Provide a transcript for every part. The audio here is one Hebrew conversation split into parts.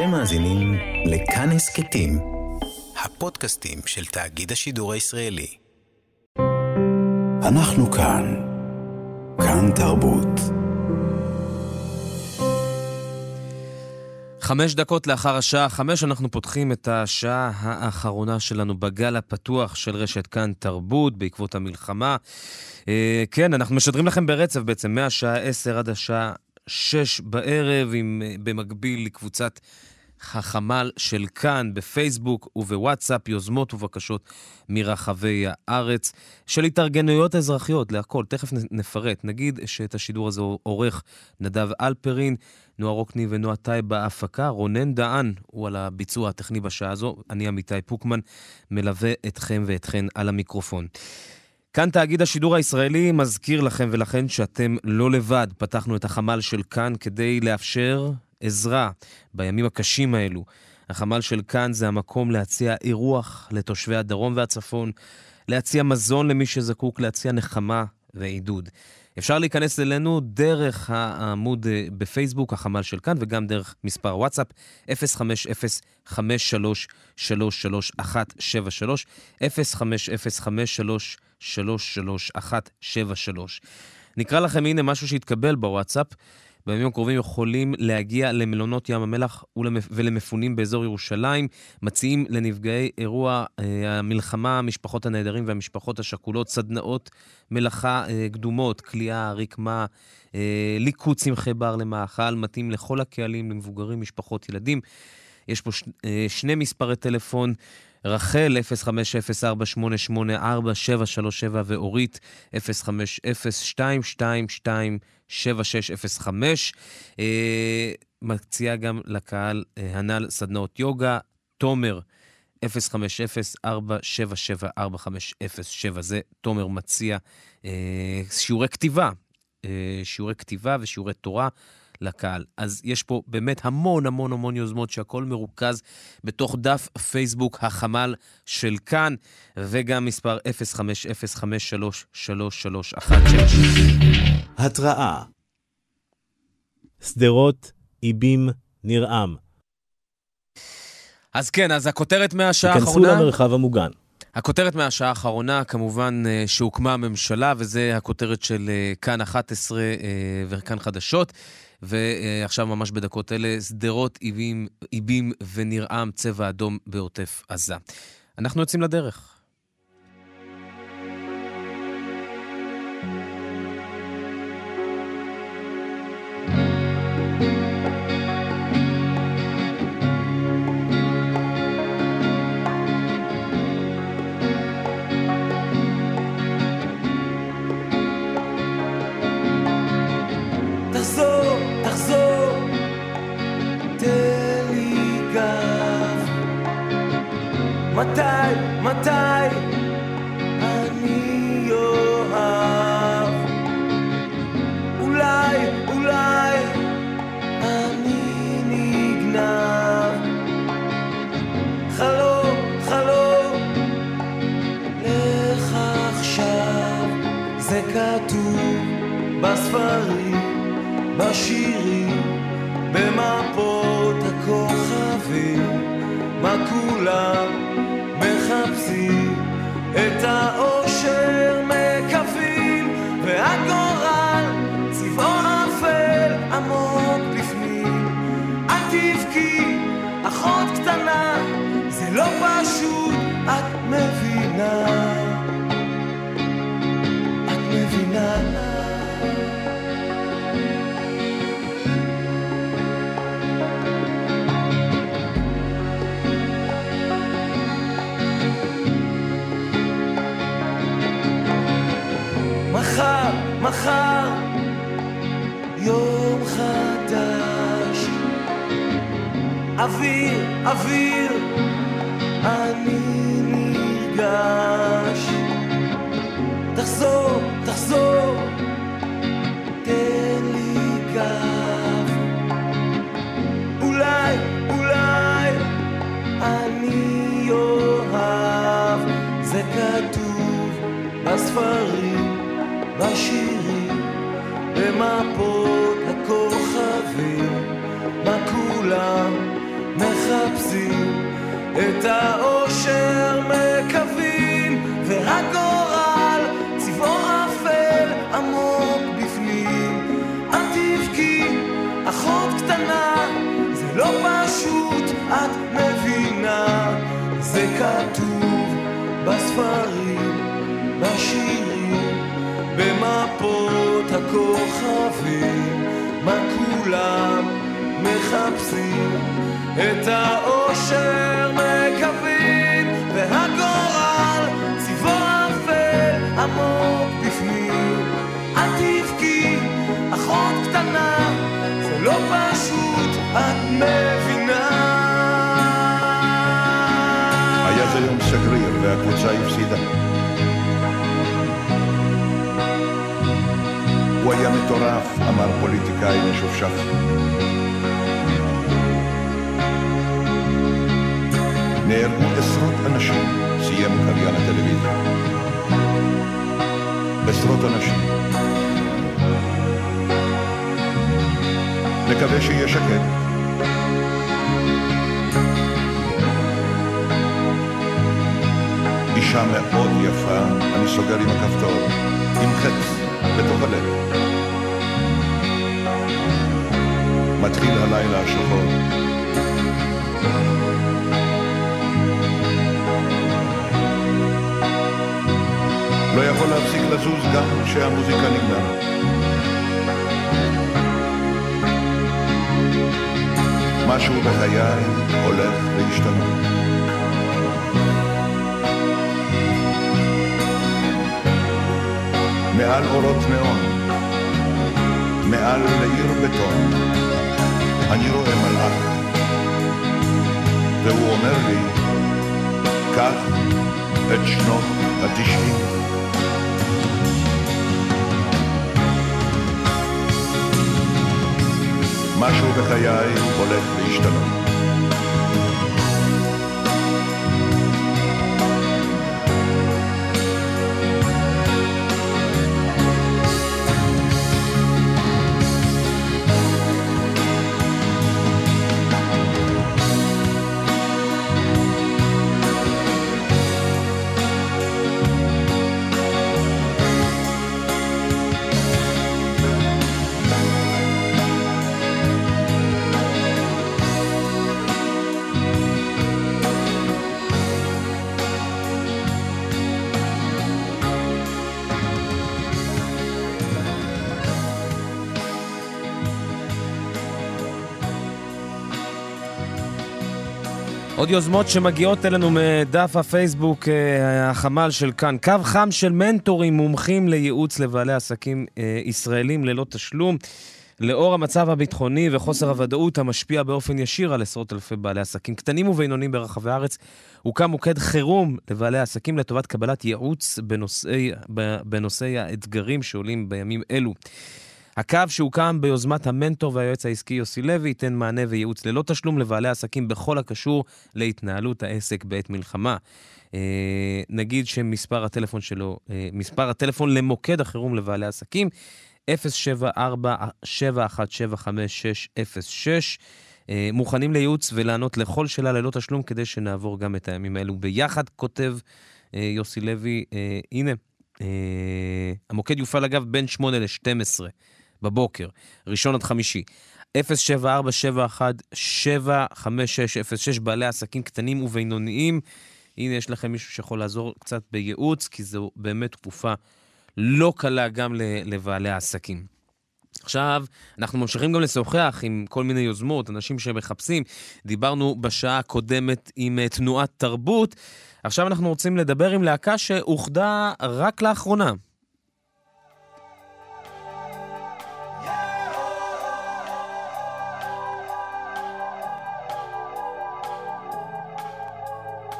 אתם מאזינים לכאן הסכתים, הפודקאסטים של תאגיד השידור הישראלי. אנחנו כאן. כאן תרבות. חמש דקות לאחר השעה חמש אנחנו פותחים את השעה האחרונה שלנו בגל הפתוח של רשת כאן תרבות בעקבות המלחמה. אה, כן, אנחנו משדרים לכם ברצף בעצם מהשעה עשר עד השעה שש בערב, עם, אה, במקביל לקבוצת החמ"ל של כאן בפייסבוק ובוואטסאפ, יוזמות ובקשות מרחבי הארץ, של התארגנויות אזרחיות, להכל, תכף נפרט. נגיד שאת השידור הזה עורך נדב אלפרין, נועה רוקני ונועה טייב בהפקה, רונן דהן הוא על הביצוע הטכני בשעה הזו, אני אמיתי פוקמן, מלווה אתכם ואתכן על המיקרופון. כאן תאגיד השידור הישראלי מזכיר לכם ולכן שאתם לא לבד. פתחנו את החמ"ל של כאן כדי לאפשר עזרה בימים הקשים האלו. החמ"ל של כאן זה המקום להציע אירוח לתושבי הדרום והצפון, להציע מזון למי שזקוק, להציע נחמה ועידוד. אפשר להיכנס אלינו דרך העמוד אה, בפייסבוק, החמ"ל של כאן, וגם דרך מספר וואטסאפ, 050-5333-173, 050-5333-173. נקרא לכם הנה משהו שהתקבל בוואטסאפ. בימים הקרובים יכולים להגיע למלונות ים המלח ולמפונים באזור ירושלים. מציעים לנפגעי אירוע אה, המלחמה, משפחות הנעדרים והמשפחות השכולות, סדנאות מלאכה אה, קדומות, כליאה, רקמה, אה, ליקוט צמחי בר למאכל, מתאים לכל הקהלים, למבוגרים, משפחות, ילדים. יש פה ש, שני מספרי טלפון. רחל, 050-488-4737, ואורית, 050-222-7605. אה, מציעה גם לקהל אה, הנ"ל סדנאות יוגה. תומר, 050-477-4507, זה תומר מציע אה, שיעורי כתיבה, אה, שיעורי כתיבה ושיעורי תורה. לקהל. אז יש פה באמת המון המון המון יוזמות שהכל מרוכז בתוך דף פייסבוק החמ"ל של כאן, וגם מספר 0505333316. התראה שדרות, איבים, נרעם. אז כן, אז הכותרת מהשעה האחרונה... היכנסו למרחב המוגן. הכותרת מהשעה האחרונה, כמובן אה, שהוקמה הממשלה, וזה הכותרת של אה, כאן 11 אה, וכאן חדשות. ועכשיו ממש בדקות אלה, שדרות, איבים, איבים ונרעם, צבע אדום בעוטף עזה. אנחנו יוצאים לדרך. מתי, מתי מחר יום חדש. אוויר, אוויר, אני נרגש. תחזור, תחזור, תן לי גב. אולי, אולי, אני אוהב. זה כתוב בספרים. בשירים, במפות הכוכבים, מה כולם מחפשים, את האושר מקווים, והגורל צבעו אפל עמוק בפנים. את תבכי, אחות קטנה, זה לא פשוט, את מבינה, זה כתוב בספרים. הכוכבים מה כולם מחפשים? את האושר מקווים והגורל צבעו אפל עמוק בפנים. אל תבכי אחות קטנה זה לא פשוט את מבינה. היה זה יום סגריר והקבוצה הפסידה. הוא היה מטורף, אמר פוליטיקאי משופשף. נהרגו עשרות אנשים, סיים קריין הטלוויזיה. עשרות אנשים. נקווה שיהיה שקט. אישה מאוד יפה, אני סוגר עם הכפתור, עם חץ בתוך הלב. מתחיל הלילה השחור. לא יכול להפסיק לזוז גם כשהמוזיקה נגמרת. משהו בחיי הולך להשתנות. מעל אורות נאון, מעל לעיר בטון, אני רואה מלאך, והוא אומר לי, קח את שנות התשעים. משהו בחיי הולך להשתנות. עוד יוזמות שמגיעות אלינו מדף הפייסבוק אה, החמ"ל של כאן. קו חם של מנטורים מומחים לייעוץ לבעלי עסקים אה, ישראלים ללא תשלום. לאור המצב הביטחוני וחוסר הוודאות המשפיע באופן ישיר על עשרות אלפי בעלי עסקים קטנים ובינוניים ברחבי הארץ, הוקם מוקד חירום לבעלי עסקים לטובת קבלת ייעוץ בנושאי, בנושאי האתגרים שעולים בימים אלו. הקו שהוקם ביוזמת המנטור והיועץ העסקי יוסי לוי ייתן מענה וייעוץ ללא תשלום לבעלי עסקים בכל הקשור להתנהלות העסק בעת מלחמה. אה, נגיד שמספר הטלפון שלו, אה, מספר הטלפון למוקד החירום לבעלי עסקים, 074-717-5606. אה, מוכנים לייעוץ ולענות לכל שאלה ללא תשלום כדי שנעבור גם את הימים האלו ביחד, כותב אה, יוסי לוי. אה, הנה, המוקד יופעל אגב בין 8 ל-12. בבוקר, ראשון עד חמישי. 074-71-75606, בעלי עסקים קטנים ובינוניים. הנה, יש לכם מישהו שיכול לעזור קצת בייעוץ, כי זו באמת תקופה לא קלה גם לבעלי העסקים. עכשיו, אנחנו ממשיכים גם לשוחח עם כל מיני יוזמות, אנשים שמחפשים. דיברנו בשעה הקודמת עם אה, תנועת תרבות. עכשיו אנחנו רוצים לדבר עם להקה שאוחדה רק לאחרונה.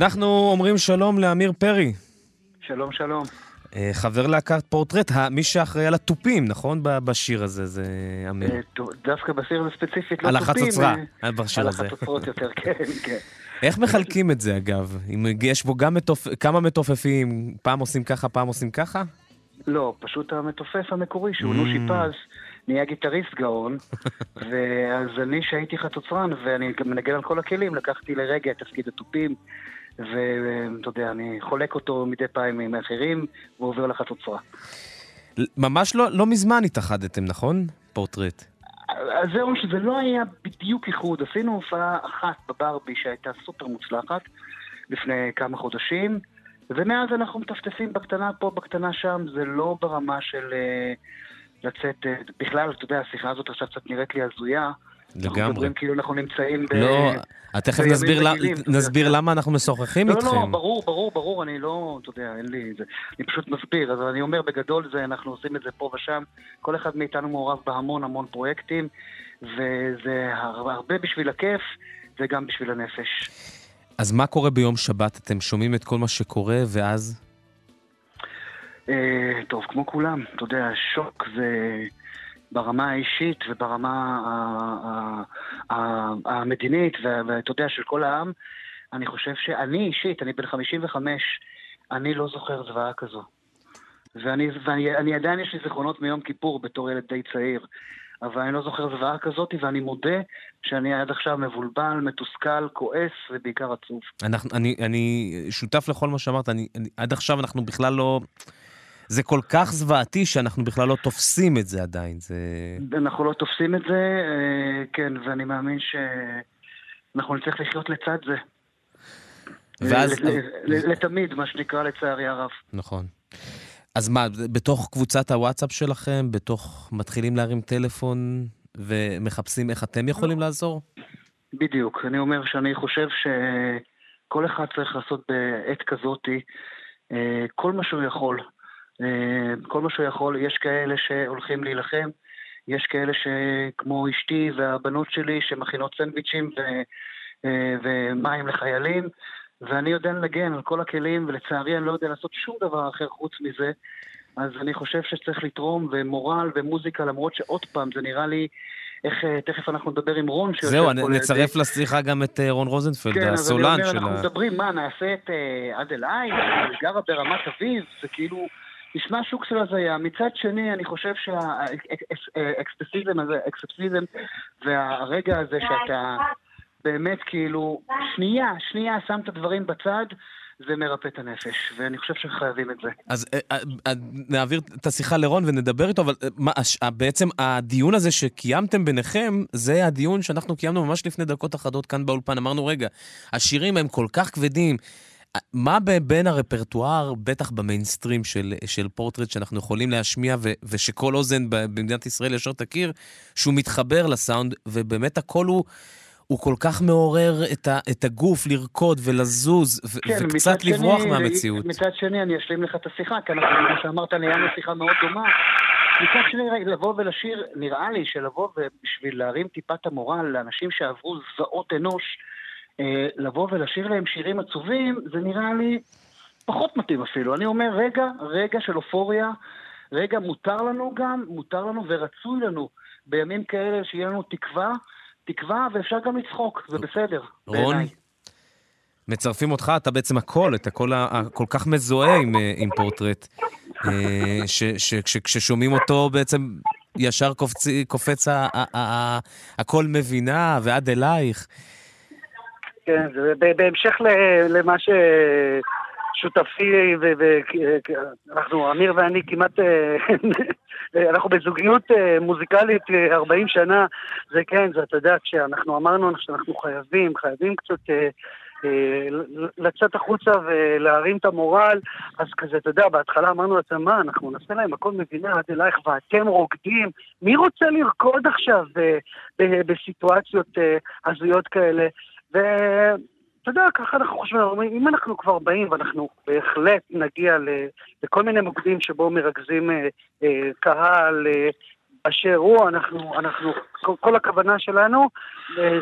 אנחנו אומרים שלום לאמיר פרי, שלום, שלום. אה, חבר להקת פורטרט, מי שאחראי על התופים, נכון? בשיר הזה, זה אמיר. אה, דווקא בשיר הזה ספציפית לא על תופים. החצוצרה, אה, בשיר על הזה. החצוצרות יותר, כן, כן. איך מחלקים את זה, אגב? אם יש בו גם מתופ... כמה מתופפים, פעם עושים ככה, פעם עושים ככה? לא, פשוט המתופף המקורי, שהוא Mm. נושי פז, נהיה גיטריסט גאון, ואז אני, שהייתי חצוצרן, ואני גם מנגן על כל הכלים, לקחתי לרגע את תפקיד התופים, ואתה יודע, אני חולק אותו מדי פעם עם האחרים, ועובר לחצוצרה. ממש לא, לא מזמן התאחדתם, נכון? פורטרט. אז זהו, שזה לא היה בדיוק איחוד. עשינו הופעה אחת בברבי שהייתה סופר מוצלחת לפני כמה חודשים, ומאז אנחנו מטפטפים בקטנה פה, בקטנה שם, זה לא ברמה של אה, לצאת... אה, בכלל, אתה יודע, השיחה הזאת עכשיו קצת נראית לי הזויה. אנחנו לגמרי. מדברים כאילו אנחנו נמצאים ב... לא, תכף בימים נסביר, לה- יודע. נסביר למה אנחנו משוחחים לא, איתכם. לא, ברור, ברור, ברור, אני לא, אתה יודע, אין לי זה. אני פשוט מסביר, אז אני אומר, בגדול זה, אנחנו עושים את זה פה ושם. כל אחד מאיתנו מעורב בהמון המון פרויקטים, וזה הר- הרבה בשביל הכיף, וגם בשביל הנפש. אז מה קורה ביום שבת? אתם שומעים את כל מה שקורה, ואז? אה, טוב, כמו כולם, אתה יודע, שוק זה ברמה האישית וברמה המדינית, ואתה יודע, של כל העם, אני חושב שאני אישית, אני בן 55, אני לא זוכר זוועה כזו. ואני, ואני אני עדיין יש לי זיכרונות מיום כיפור בתור ילד די צעיר. אבל אני לא זוכר זוועה כזאת, ואני מודה שאני עד עכשיו מבולבל, מתוסכל, כועס ובעיקר עצוב. אנחנו, אני, אני שותף לכל מה שאמרת, אני, אני, עד עכשיו אנחנו בכלל לא... זה כל כך זוועתי שאנחנו בכלל לא תופסים את זה עדיין. זה... אנחנו לא תופסים את זה, אה, כן, ואני מאמין שאנחנו נצטרך לחיות לצד זה. ואז... ל- לתמיד, מה שנקרא, לצערי הרב. נכון. אז מה, בתוך קבוצת הוואטסאפ שלכם, בתוך מתחילים להרים טלפון ומחפשים איך אתם יכולים לעזור? בדיוק. אני אומר שאני חושב שכל אחד צריך לעשות בעת כזאתי אה, כל מה שהוא יכול. אה, כל מה שהוא יכול. יש כאלה שהולכים להילחם, יש כאלה שכמו אשתי והבנות שלי שמכינות סנדוויצ'ים ו, אה, ומים לחיילים, ואני יודע לנגן על כל הכלים, ולצערי אני לא יודע לעשות שום דבר אחר חוץ מזה. אז אני חושב שצריך לתרום, ומורל ומוזיקה, למרות שעוד פעם, זה נראה לי, איך, אה, תכף אנחנו נדבר עם רון שיושב זהו, פה לידי. נצרף לשיחה גם את רון רוזנפלד, כן, אז אני הסולן אומר, של אנחנו ה... מדברים, מה, נעשה את עד אליי, גרה ברמת אביב, זה כאילו, נשמע שוק של הזיה. מצד שני, אני חושב שהאקספסיזם הזה, אקספסיזם, והרגע הזה שאתה באמת כאילו, שנייה, שנייה, שם את הדברים בצד, זה מרפא את הנפש, ואני חושב שחייבים את זה. אז אה, אה, אה, נעביר את השיחה לרון ונדבר איתו, אבל מה, בעצם הדיון הזה שקיימתם ביניכם, זה הדיון שאנחנו קיימנו ממש לפני דקות אחדות כאן באולפן. אמרנו, רגע, השירים הם כל כך כבדים. מה בין הרפרטואר, בטח במיינסטרים של, של פורטרט, שאנחנו יכולים להשמיע ו- ושכל אוזן במדינת ישראל ישר תכיר, שהוא מתחבר לסאונד, ובאמת הקול הוא... הוא כל כך מעורר את, ה, את הגוף לרקוד ולזוז, ו- כן, וקצת לברוח שני, מהמציאות. מצד שני, אני אשלים לך את השיחה, כי אנחנו, כמו שאמרת, ניהלנו שיחה מאוד דומה. מצד שני, לבוא ולשיר, נראה לי שלבוא ובשביל להרים טיפה את המורל לאנשים שעברו זוועות אנוש, לבוא ולשיר להם שירים עצובים, זה נראה לי פחות מתאים אפילו. אני אומר, רגע, רגע של אופוריה, רגע, מותר לנו גם, מותר לנו ורצוי לנו בימים כאלה שיהיה לנו תקווה, תקווה ואפשר גם לצחוק, זה בסדר. בעיניי. מצרפים אותך, אתה בעצם הקול, את הקול ה- הכל כך מזוהה עם, אה, עם פורטרט, אה, ש- ש- ש- כששומעים אותו בעצם ישר קופץ, קופץ ה- ה- ה- הקול מבינה ועד אלייך. כן, בהמשך למה ששותפי, ואנחנו, אמיר ואני כמעט, אה, אנחנו בזוגיות אה, מוזיקלית אה, 40 שנה, זה כן, זה אתה יודע, כשאנחנו אמרנו שאנחנו חייבים, חייבים קצת אה, אה, לצאת החוצה ולהרים את המורל, אז כזה, אתה יודע, בהתחלה אמרנו לעצמם, מה, אנחנו נעשה להם הכל מבינה עד אלייך ואתם רוקדים, מי רוצה לרקוד עכשיו אה, בסיטואציות אה, הזויות כאלה? ואתה יודע, ככה אנחנו חושבים, אומרים, אם אנחנו כבר באים ואנחנו בהחלט נגיע לכל מיני מוקדים שבו מרכזים אה, אה, קהל אה, אשר הוא, אנחנו, אנחנו, כל, הכוונה שלנו זה,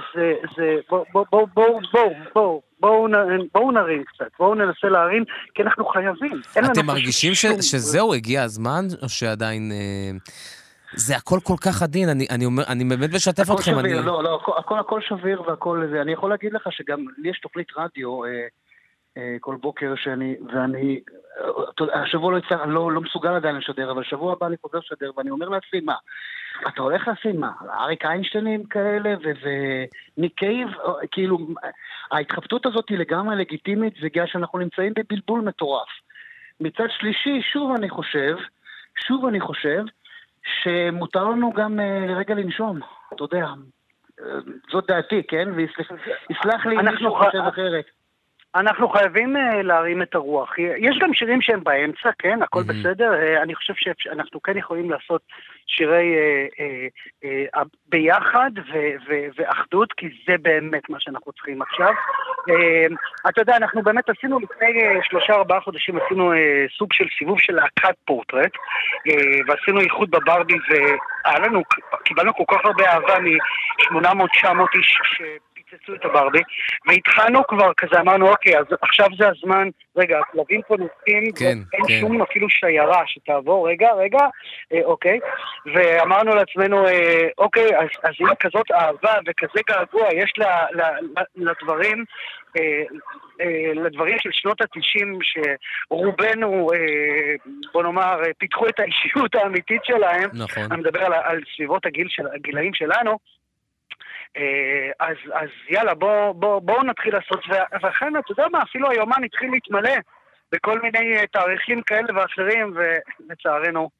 זה בואו, בואו, בואו, בואו, בואו, בואו, נ- בואו נרים קצת, בואו ננסה להרים, כי אנחנו חייבים. אתם מרגישים ש, שזהו, הגיע הזמן, או שעדיין... אה, זה הכל כל כך עדין, אני, אני, אומר, אני באמת משתף הכל אתכם. שביר, אני... לא, לא, הכל, הכל, הכל שביר והכל זה. אני יכול להגיד לך שגם לי יש תוכנית רדיו אה, אה, כל בוקר שאני, ואני, אה, השבוע לא, יצא, לא, לא מסוגל עדיין לשדר, אבל שבוע הבא אני חוזר לשדר, ואני אומר לעצמי, מה, אתה הולך לשים מה, אריק איינשטיינים כאלה, וניק קייב, כאילו, ההתחבטות הזאת היא לגמרי לגיטימית, בגלל שאנחנו נמצאים בבלבול מטורף. מצד שלישי, שוב אני חושב, שוב אני חושב, שמותר לנו גם אה, לרגע לנשום, אתה יודע. אה, זאת דעתי, כן? ויסלח יסלח לי אם מישהו חושב אחרת. אנחנו חייבים uh, להרים את הרוח. יש גם שירים שהם באמצע, כן, הכל מהמם. בסדר. Uh, אני חושב שאנחנו כן יכולים לעשות שירי uh, ביחד ו- ו- ואחדות, כי זה באמת מה שאנחנו צריכים עכשיו. אתה יודע, אנחנו באמת עשינו לפני uh, שלושה ארבעה חודשים, עשינו סוג של סיבוב של להקת פורטרט, ועשינו איחוד בברבי, והיה לנו, קיבלנו כל כך הרבה אהבה מ-800-900 איש ש... פיצצו את הברבי, והתחלנו כבר כזה, אמרנו, אוקיי, אז עכשיו זה הזמן, רגע, הכלבים פה נוסעים, כן, אין כן. שום אפילו שיירה שתעבור, רגע, רגע, אה, אוקיי, ואמרנו לעצמנו, אה, אוקיי, אז, אז אם כזאת אהבה וכזה געגוע יש ל, ל, ל, לדברים, אה, אה, לדברים של שנות התשעים, שרובנו, אה, בוא נאמר, פיתחו את האישיות האמיתית שלהם, נכון. אני מדבר על, על סביבות הגיל של, הגילאים שלנו, אז, אז יאללה, בואו בוא, בוא נתחיל לעשות, ואכן, אתה יודע מה, אפילו היומן התחיל להתמלא בכל מיני אה, תאריכים כאלה ואחרים, ולצערנו,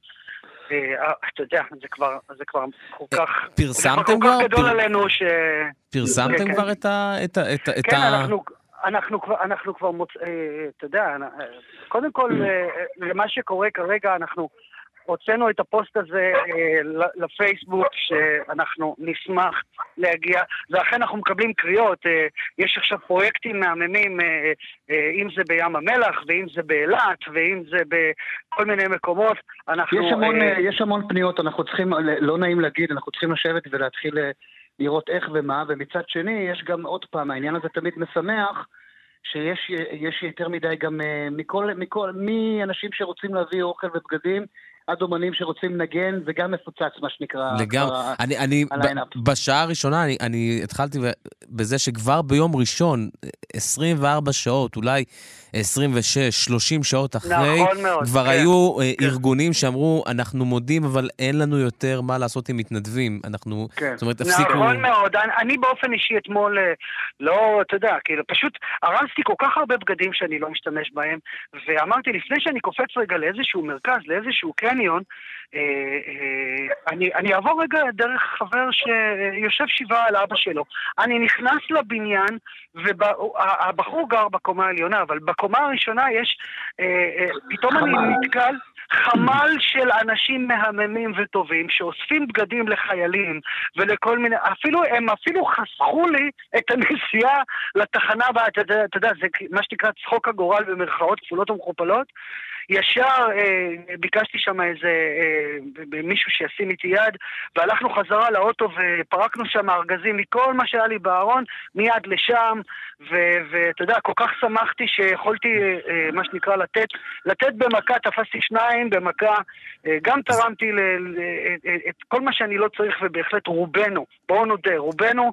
אה, אתה יודע, זה כבר, זה כבר כל כך... פרסמתם זה כבר? כל כך גדול פר- עלינו ש... פרסמתם כן, כבר כן. את ה... את ה... את כן, ה- אנחנו, אנחנו כבר, אנחנו כבר מוצ... אה, אתה יודע, אה, קודם כל, אה, למה שקורה כרגע, אנחנו הוצאנו את הפוסט הזה אה, לפייסבוק, שאנחנו נשמח להגיע, ואכן אנחנו מקבלים קריאות. אה, יש עכשיו פרויקטים מהממים, אה, אם זה בים המלח, ואם זה באילת, ואם זה בכל מיני מקומות. אנחנו... יש המון, יש המון פניות, אנחנו צריכים, לא נעים להגיד, אנחנו צריכים לשבת ולהתחיל לראות איך ומה, ומצד שני, יש גם עוד פעם, העניין הזה תמיד משמח, שיש יש יותר מדי גם מכל, מכל, מאנשים שרוצים להביא אוכל ובגדים, עד אומנים שרוצים לנגן, זה גם מפוצץ, מה שנקרא. לגמרי. כבר, אני, אני, הליינאפ. ב- בשעה הראשונה, אני, אני התחלתי בזה שכבר ביום ראשון, 24 שעות, אולי 26, 30 שעות אחרי, נכון מאוד, כבר כן, היו אה, כן. ארגונים שאמרו, אנחנו מודים, אבל אין לנו יותר מה לעשות עם מתנדבים. אנחנו, כן. זאת אומרת, תפסיקו... נכון מאוד. אני, אני באופן אישי אתמול, אה, לא, אתה יודע, כאילו, פשוט ארזתי כל כך הרבה בגדים שאני לא משתמש בהם, ואמרתי, לפני שאני קופץ רגע לאיזשהו מרכז, לאיזשהו קניון, אה, אה, אני, אני אעבור רגע דרך חבר שיושב שבעה על אבא שלו. אני נכנס לבניין, והבחור גר בקומה העליונה, אבל בקומה הראשונה יש, אה, פתאום אני חמ"ל. נתקל... חמ"ל של אנשים מהממים וטובים שאוספים בגדים לחיילים ולכל מיני, אפילו, הם אפילו חסכו לי את הנסיעה לתחנה אתה יודע, זה מה שנקרא צחוק הגורל במרכאות כפולות ומכופלות. ישר אה, ביקשתי שם איזה אה, מישהו שישים איתי יד, והלכנו חזרה לאוטו ופרקנו שם ארגזים מכל מה שהיה לי בארון, מיד לשם, ואתה יודע, כל כך שמחתי שיכולתי, אה, אה, מה שנקרא, לתת, לתת במכה, תפסתי שניים במכה, אה, גם תרמתי ל- ל- את- את כל מה שאני לא צריך, ובהחלט רובנו, בואו נודה, רובנו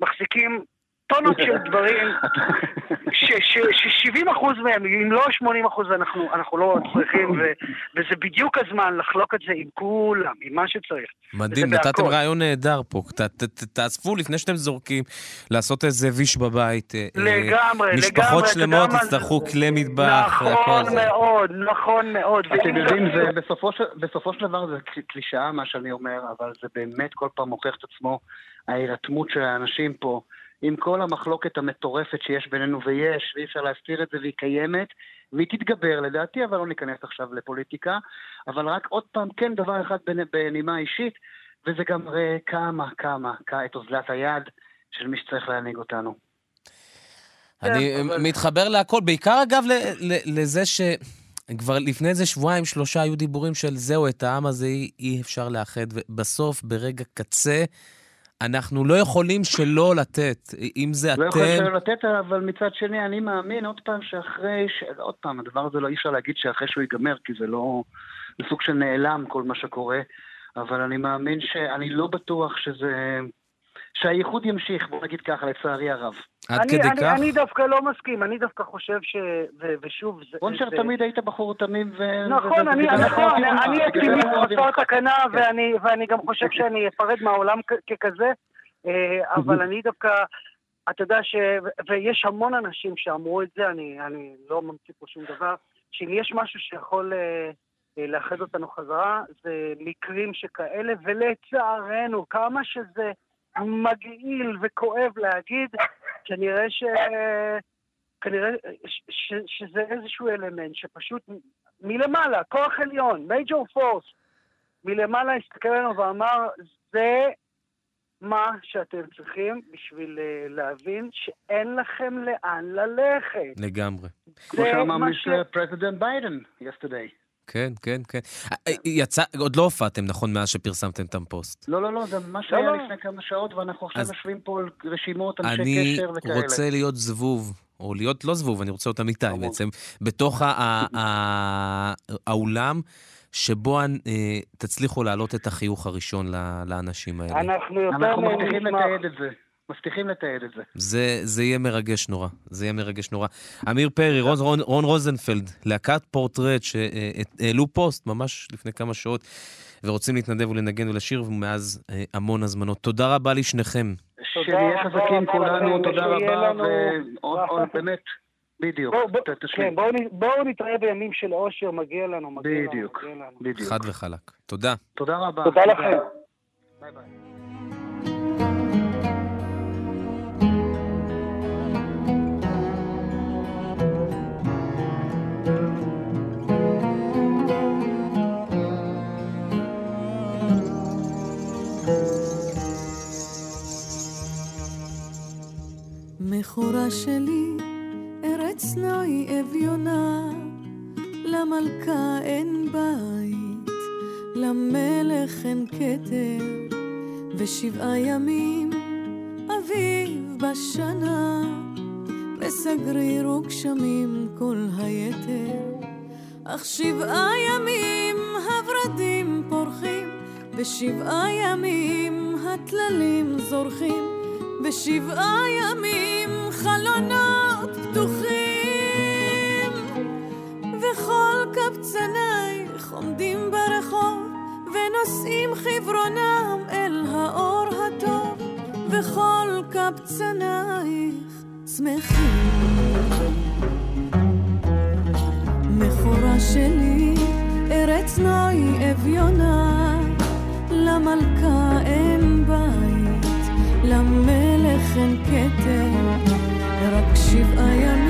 מחזיקים טונות של דברים ש-70 אחוז מהם, אם לא 80 אחוז, אנחנו, אנחנו לא צריכים, ו, וזה בדיוק הזמן לחלוק את זה עם כולם, עם מה שצריך. מדהים, נתתם. רעיון נהדר פה. ת- ת- ת- תאספו לפני שאתם זורקים, לעשות איזה ויש בבית. אה, אה, לגמרי, לגמרי. משפחות אתה שלמות יצטרכו כלי מטבח, נכון. מאוד, נכון מאוד. אתם יודעים, זה- בסופו של, בסופו של דבר זה קל- קלישאה מה שאני אומר, אבל זה באמת כל פעם מוכיח את עצמו, ההירתמות של האנשים פה, עם כל המחלוקת המטורפת שיש בינינו, ויש, ואי אפשר להסתיר את זה, והיא קיימת, והיא תתגבר לדעתי, אבל לא ניכנס עכשיו לפוליטיקה. אבל רק עוד פעם, כן, דבר אחד בנ- בנימה אישית, וזה גם מראה כמה, כמה, כ- את אוזלת היד של מי שצריך להנהיג אותנו. אני כן, אבל- מתחבר להכל, בעיקר אגב ל- ל- לזה ש... כבר לפני איזה שבועיים, שלושה היו דיבורים של זהו, את העם הזה אי, אי אפשר לאחד, ובסוף, ברגע קצה, אנחנו לא יכולים שלא לתת. אם זה לא אתם... שלא לתת, אבל מצד שני, אני מאמין עוד פעם שאחרי, ש... עוד פעם, הדבר הזה לא אי אפשר להגיד שאחרי שהוא ייגמר, כי זה לא... זה סוג של נעלם כל מה שקורה, אבל אני מאמין שאני לא בטוח שזה... שהייחוד ימשיך, בוא נגיד ככה, לצערי הרב. עד אני, כדי אני, כך? אני דווקא לא מסכים, אני דווקא חושב ש... ו, ושוב, זה... רונשר, זה- תמיד היית בחור תמים ו... נכון, ו- אני, נכון, אני, אוהבים חסר. תקנה, כן. ואני, ואני גם חושב שאני אפרד מהעולם ככזה, אה, אבל אני דווקא, אתה יודע ש... ויש המון אנשים שאמרו את זה, אני, אני לא ממציא פה שום דבר, שאם יש משהו שיכול אה, אה, לאחד אותנו חזרה, זה מקרים שכאלה, ולצערנו, כמה שזה מגעיל וכואב להגיד, כנראה ש... כנראה ש, ש, שזה איזשהו אלמנט שפשוט מלמעלה, כוח עליון, major force, מלמעלה הסתכל עלינו ואמר, זה מה שאתם צריכים בשביל אה, להבין שאין לכם לאן ללכת. לגמרי. כמו שאמר Mister President ביידן yesterday. כן, כן, כן. אה, יצא, עוד לא הופעתם, נכון, מאז שפרסמתם את הפוסט. לא, לא, לא, זה ממש לא, היה לא. לפני כמה שעות, ואנחנו עכשיו אז יושבים פה על רשימות, אנשי אני קשר וכאלה. רוצה להיות זבוב, או להיות לא זבוב, אני רוצה להיות אמיתי. בעצם, בתוך האולם, שבו אה, תצליחו להעלות את החיוך הראשון לאנשים האלה. אנחנו יותר מבטיחים. לתעד את זה. מבטיחים לתעד את זה. זה, זה יהיה מרגש נורא, זה יהיה מרגש נורא. אמיר פרי, רון, רון, רון רוזנפלד, להקת פורטרט, שהעלו פוסט ממש לפני כמה שעות, ורוצים להתנדב ולנגן ולשיר, ומאז אה, המון הזמנות. תודה רבה לשניכם. שנהיה רבה חזקים רבה כולנו, תודה רבה, לנו ועוד ברכה. עוד, באמת, בדיוק, תשלים. כן, בואו נתראה בימים של אושר, מגיע לנו, מגיע לנו, בדיוק. בדיוק. חד וחלק. תודה. תודה רבה. תודה לכם. ביי ביי. מכורה שלי, ארץ נוי אביונה, למלכה אין בית, למלך אין כתר, ושבעה ימים אביב בשנה, וסגריר וגשמים כל היתר. אך שבעה ימים הורדים פורחים, בשבעה ימים הטללים זורחים, בשבעה ימים חלונות פתוחים. וכל קבצנייך עומדים ברחוב, ונושאים חברונם אל האור הטוב, וכל קבצנייך שמחים. מכורה שלי, ארץ נוי אביונה, למלכה אין בית, למלך אין כתר, רק שבעה ימים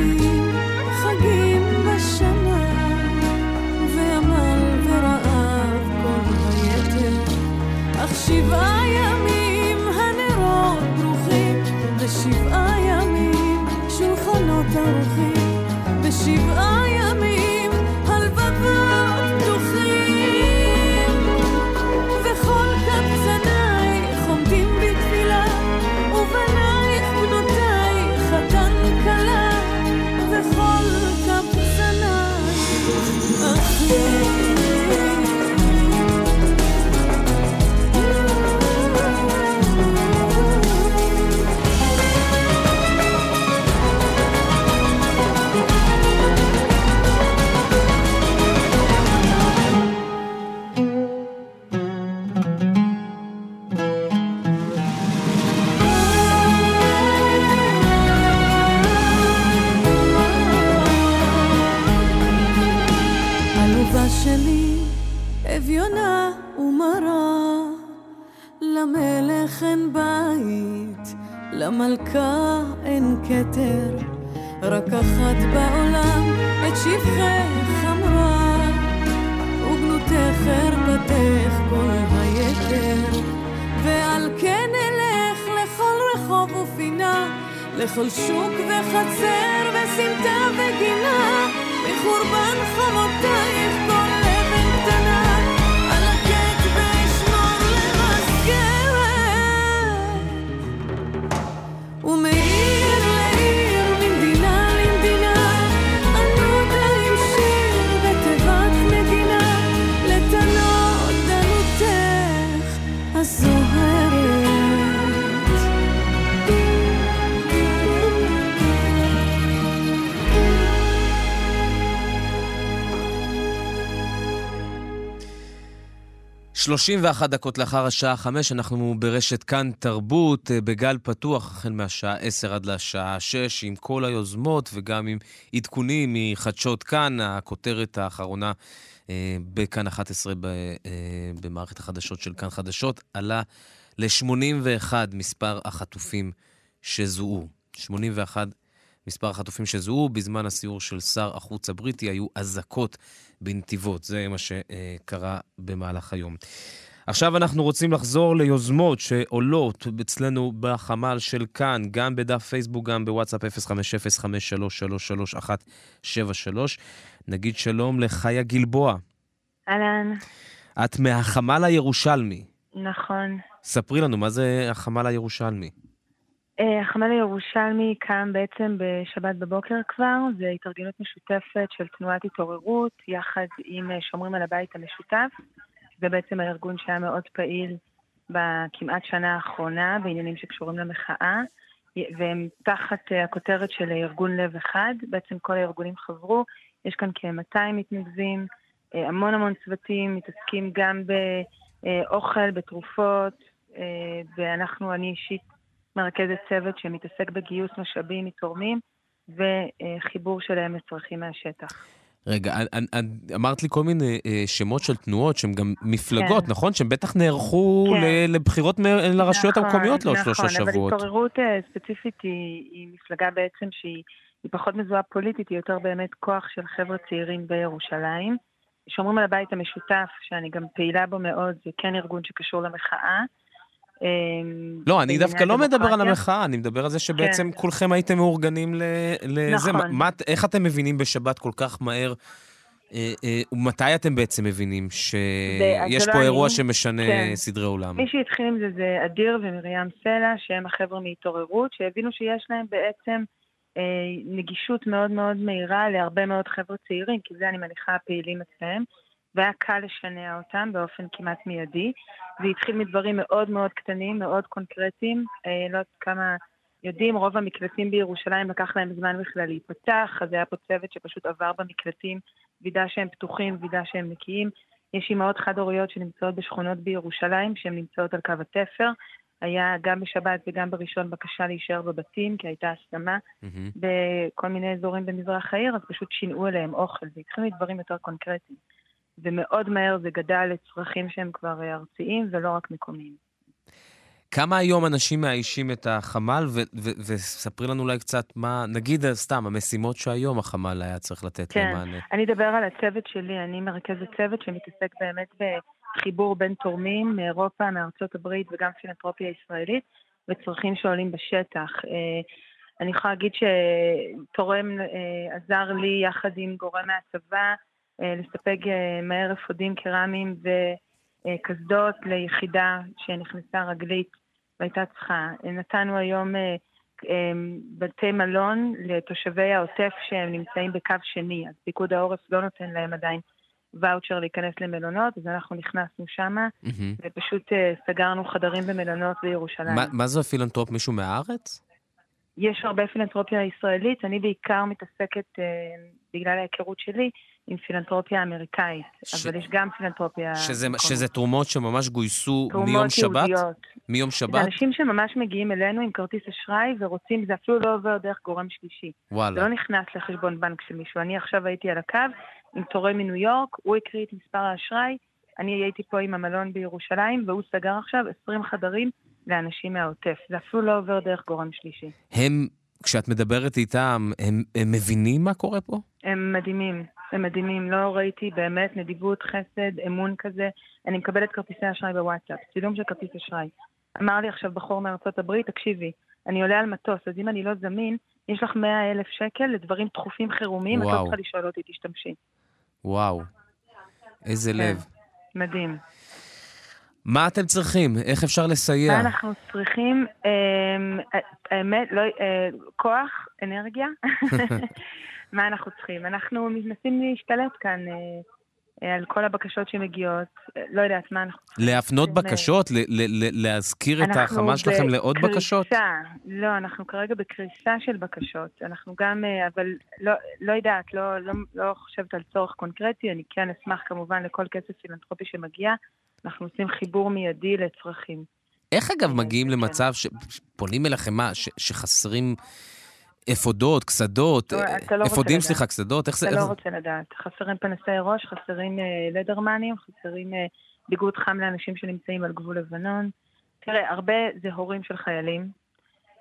31 דקות לאחר השעה 5, אנחנו ברשת כאן תרבות, אה, בגל פתוח, החל מהשעה 10 עד לשעה 6, עם כל היוזמות וגם עם עדכונים מחדשות כאן, הכותרת האחרונה אה, בכאן 11 ב, אה, במערכת החדשות של כאן חדשות, עלה ל-81 מספר החטופים שזוהו. 81 מספר החטופים שזוהו. בזמן הסיור של שר החוץ הבריטי היו אזעקות בנתיבות. זה מה שקרה במהלך היום. עכשיו אנחנו רוצים לחזור ליוזמות שעולות אצלנו בחמ"ל של כאן, גם בדף פייסבוק, גם בוואטסאפ 050-533-173. נגיד שלום לחיה גלבוע. אהלן. את מהחמ"ל הירושלמי. נכון. ספרי לנו, מה זה החמ"ל הירושלמי? אה, החמ"ל הירושלמי קם בעצם בשבת בבוקר כבר, זה התארגנות משותפת של תנועת התעוררות, יחד עם אה, שומרים על הבית המשותף. זה בעצם הארגון שהיה מאוד פעיל בכמעט שנה האחרונה בעניינים שקשורים למחאה, והם תחת אה, הכותרת של ארגון לב אחד, בעצם כל הארגונים חברו, יש כאן כ-200 מתנדבים, המון המון צוותים, מתעסקים גם באוכל, בתרופות, ואנחנו, אני אישית מרכזת צוות שמתעסק בגיוס משאבים מתורמים וחיבור שלהם לצרכים מהשטח. רגע, אמרת לי כל מיני אה, שמות של תנועות שהן גם מפלגות, כן. נכון? שהן בטח נערכו כן. לבחירות לרשויות נכון, המקומיות לעוד שלושה שבועות. נכון, אבל התעוררות אה, ספציפית היא, היא מפלגה בעצם שהיא פחות מזוהה פוליטית, היא יותר באמת כוח של חבר'ה צעירים בירושלים. שומרים על הבית המשותף, שאני גם פעילה בו מאוד, זה כן ארגון שקשור למחאה. אמ, לא, אני דווקא לא מדבר על המחאה, אני מדבר על זה שבעצם כן. כולכם הייתם מאורגנים לזה. נכון. איך אתם מבינים בשבת כל כך מהר? אה, אה, ומתי אתם בעצם מבינים שיש פה אירוע שמשנה כן. סדרי עולם? מי שהתחיל עם זה זה אדיר ומרים סלע, שהם החבר'ה מהתעוררות, שהבינו שיש להם בעצם אה, נגישות מאוד מאוד מהירה להרבה מאוד חבר'ה צעירים, כי זה אני מניחה הפעילים אצלם. והיה קל לשנע אותם באופן כמעט מיידי. זה התחיל מדברים מאוד מאוד קטנים, מאוד קונקרטיים, אה, לא יודעת כמה יודעים, רוב המקלטים בירושלים לקח להם זמן בכלל להיפתח, אז היה פה צוות שפשוט עבר במקלטים, וידא שהם פתוחים, וידא שהם נקיים. יש אימהות חד-הוריות שנמצאות בשכונות בירושלים, שהן נמצאות על קו התפר. היה גם בשבת וגם בראשון בקשה להישאר בבתים, כי הייתה הסכמה mm-hmm. בכל מיני אזורים במזרח העיר, אז פשוט שינעו אליהם אוכל, זה התחיל מדברים יותר קונקרטיים. ומאוד מהר זה גדל לצרכים שהם כבר אה, ארציים ולא רק מקומיים. כמה היום אנשים מאיישים את החמ"ל, וספרי לנו אולי קצת מה, נגיד אה, סתם, המשימות שהיום החמ"ל היה צריך לתת כן, להם מענה. כן, אני אדבר על הצוות שלי, אני מרכזת צוות שמתעסק באמת בחיבור בין תורמים מאירופה, מארצות הברית וגם פילנטרופיה ישראלית, וצרכים שעולים בשטח. אה, אני יכולה להגיד שתורם עזר לי יחד עם גורם מהצבא, אה, לספק אה, מהר אפודים קרמיים וקסדות ליחידה שנכנסה רגלית והייתה צריכה. נתנו היום אה, בתי מלון לתושבי העוטף שהם נמצאים בקו שני, אז פיקוד העורף לא נותן להם עדיין ואוצ'ר להיכנס למלונות, אז אנחנו נכנסנו שמה, mm-hmm. ופשוט סגרנו חדרים במלונות בירושלים. ما, מה זה הפילנטרופ? מישהו מהארץ? יש הרבה פילנטרופיה ישראלית, אני בעיקר מתעסקת, בגלל ההיכרות שלי, עם פילנטרופיה אמריקאית, ש... אבל יש גם פילנטרופיה... שזה, שזה תרומות שממש גויסו מיום שבת? תרומות יהודיות. מיום שבת? זה אנשים שממש מגיעים אלינו עם כרטיס אשראי ורוצים, זה אפילו לא עובר דרך גורם שלישי. וואלה. זה לא נכנס לחשבון בנק של מישהו. אני עכשיו הייתי על הקו עם תורם מניו יורק, הוא הקריא את מספר האשראי, אני הייתי פה עם המלון בירושלים, והוא סגר עכשיו 20 חדרים לאנשים מהעוטף. זה אפילו לא עובר דרך גורם שלישי. הם, כשאת מדברת איתם, הם, הם מבינים מה קורה פה? הם מדהימים. הם מדהימים, לא ראיתי באמת נדיבות, חסד, אמון כזה. אני מקבלת כרטיסי אשראי בוואטסאפ, צילום של כרטיס אשראי. אמר לי עכשיו בחור מארצות הברית, תקשיבי, אני עולה על מטוס, אז אם אני לא זמין, יש לך 100 אלף שקל לדברים דחופים חירומיים, את לא צריכה לשאול אותי, תשתמשי. וואו, איזה כן. לב. מדהים. מה אתם צריכים? איך אפשר לסייע? מה אנחנו צריכים? אמ, האמת, לא, אה, כוח, אנרגיה. מה אנחנו צריכים? אנחנו מנסים להשתלט כאן. אה, אה, על כל הבקשות שמגיעות, אה, לא יודעת מה אנחנו... להפנות אה, בקשות? להזכיר את אנחנו ההחרמה שלכם לעוד בקריסה. בקשות? לא, אנחנו כרגע בקריסה של בקשות. אנחנו גם, אה, אבל לא, לא יודעת, לא, לא, לא חושבת על צורך קונקרטי, אני כן אשמח כמובן לכל כסף פילנטרופי שמגיע. אנחנו עושים חיבור מיידי לצרכים. איך אגב כן. מגיעים למצב שפונים אליכם מה? שחסרים אפודות, קסדות? לא, לא אפודים. סליחה, קסדות? איך זה... אתה לא רוצה לדעת. חסרים פנסי ראש, חסרים אה, לדרמנים, חסרים אה, ביגוד חם לאנשים שנמצאים על גבול לבנון. תראה, הרבה זה הורים של חיילים.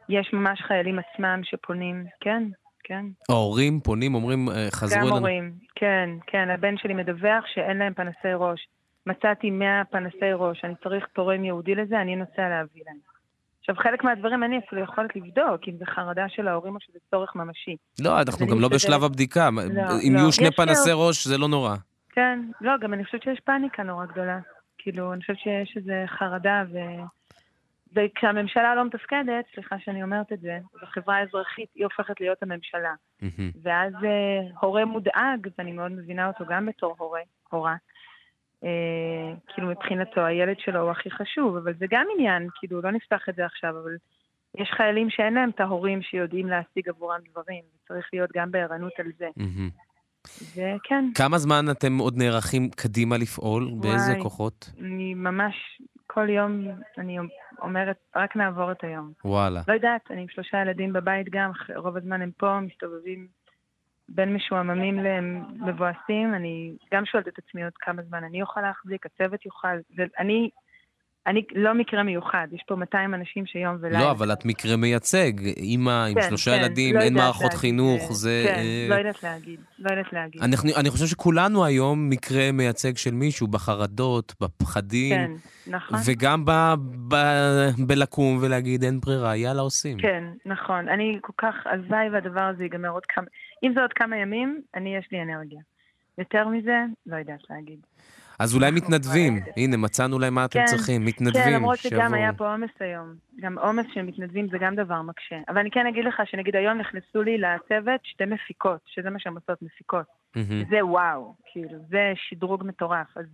יש ממש חיילים עצמם שפונים, כן, כן. ההורים פונים, אומרים, אה, חזרו גם אלינו. הורים, כן, כן. הבן שלי מדווח שאין להם פנסי ראש. מצאתי 100 פנסי ראש, אני צריך תורם יהודי לזה, אני נוסע להביא להם. עכשיו, חלק מהדברים אין לי אפילו יכולת לבדוק, אם זה חרדה של ההורים או שזה צורך ממשי. לא, אנחנו גם לא בשלב הבדיקה. לא, אם לא. יהיו שני פנסי ראש, זה לא נורא. כן, לא, גם אני חושבת שיש פאניקה נורא גדולה. כאילו, אני חושבת שיש איזו חרדה, ו... וכשהממשלה לא מתפקדת, סליחה שאני אומרת את זה, בחברה האזרחית היא הופכת להיות הממשלה. ואז אה, הורה מודאג, ואני מאוד מבינה אותו גם בתור הורה, הורה. אה, כאילו מבחינתו הילד שלו הוא הכי חשוב, אבל זה גם עניין, כאילו לא נפתח את זה עכשיו, אבל יש חיילים שאין להם את ההורים שיודעים להשיג עבורם דברים, וצריך להיות גם בערנות על זה. וכן, כמה זמן אתם עוד נערכים קדימה לפעול? באיזה וואי. כוחות? אני ממש, כל יום אני אומרת, רק נעבור את היום. וואלה. לא יודעת, אני עם שלושה ילדים בבית גם, רוב הזמן הם פה, מסתובבים בין משועממים למבואסים. אני גם שואלת את עצמי עוד כמה זמן אני אוכל להחזיק, הצוות יוכל. ואני אני לא מקרה מיוחד, יש פה 200 אנשים שיום ולילה. לא, אבל את מקרה מייצג. אימא עם כן, שלושה כן, ילדים, לא אין מערכות להגיד, חינוך, אה, זה... כן, אה, לא יודעת להגיד, לא יודעת להגיד. אנחנו, אני חושב שכולנו היום מקרה מייצג של מישהו בחרדות, בפחדים, כן, נכון. וגם ב, ב, בלקום ולהגיד אין ברירה, יאללה עושים. כן, נכון. אני כל כך, הלוואי והדבר הזה ייגמר עוד כמה... אם זה עוד כמה ימים, אני, יש לי אנרגיה. יותר מזה, לא יודעת להגיד. אז אולי מתנדבים, הנה, מצאנו להם מה אתם כן, צריכים, מתנדבים, כן, למרות שגם שיבואו. היה פה עומס היום. גם עומס של מתנדבים זה גם דבר מקשה. אבל אני כן אגיד לך שנגיד היום נכנסו לי לצוות שתי מפיקות, שזה מה שהן עושות, מפיקות. מהמם. זה וואו, כאילו, זה שדרוג מטורף. אז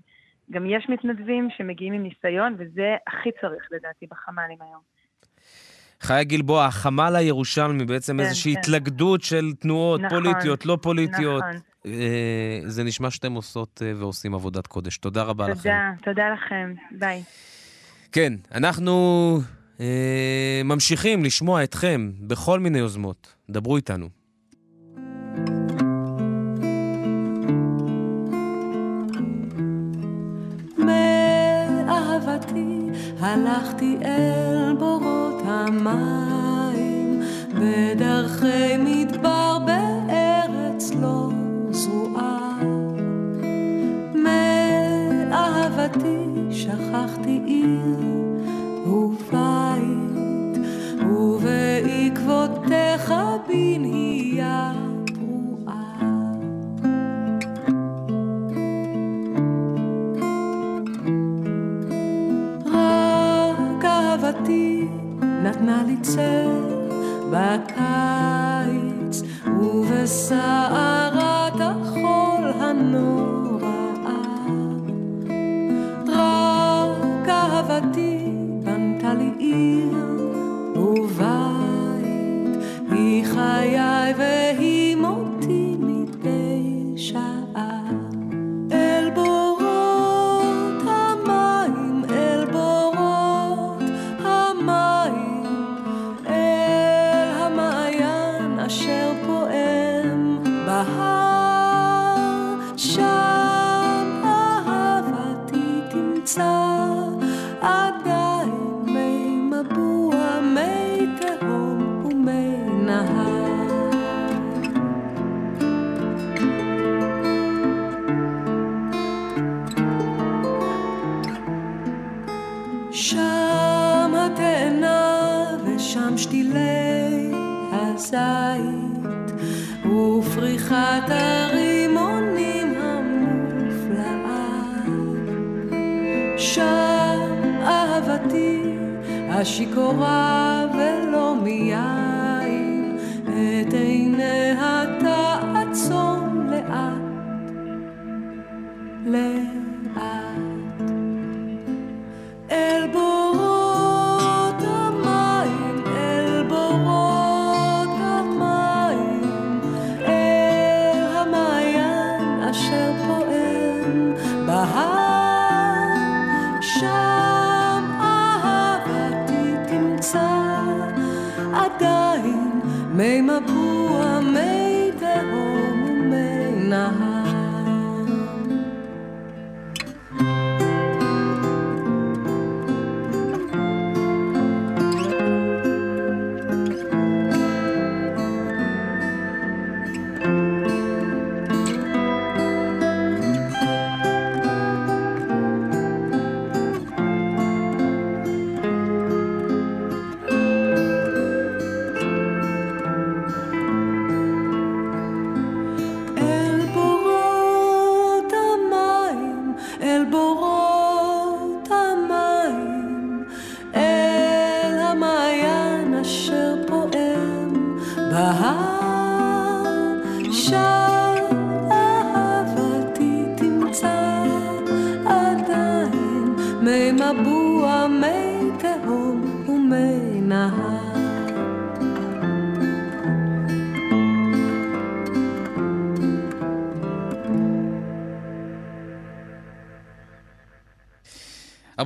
גם יש מתנדבים שמגיעים עם ניסיון, וזה הכי צריך לדעתי בחמ"לים היום. חיה גלבוע, החמ"ל הירושלמי, בעצם כן, איזושהי כן. התלכדות של תנועות נכון, פוליטיות, לא פוליטיות. נכון. אה, זה נשמע שאתם עושות אה, ועושים עבודת קודש. תודה רבה לכם. תודה, תודה לכם. ביי. כן, אנחנו אה, ממשיכים לשמוע אתכם בכל מיני יוזמות. דברו איתנו. מאהבתי הלכתי אל בורות המים בדרכי מדבר בארץ לא זרועה. מאהבתי שכחתי עיר ובית ובעקבותיך בנהייה בקיץ ובסערת May my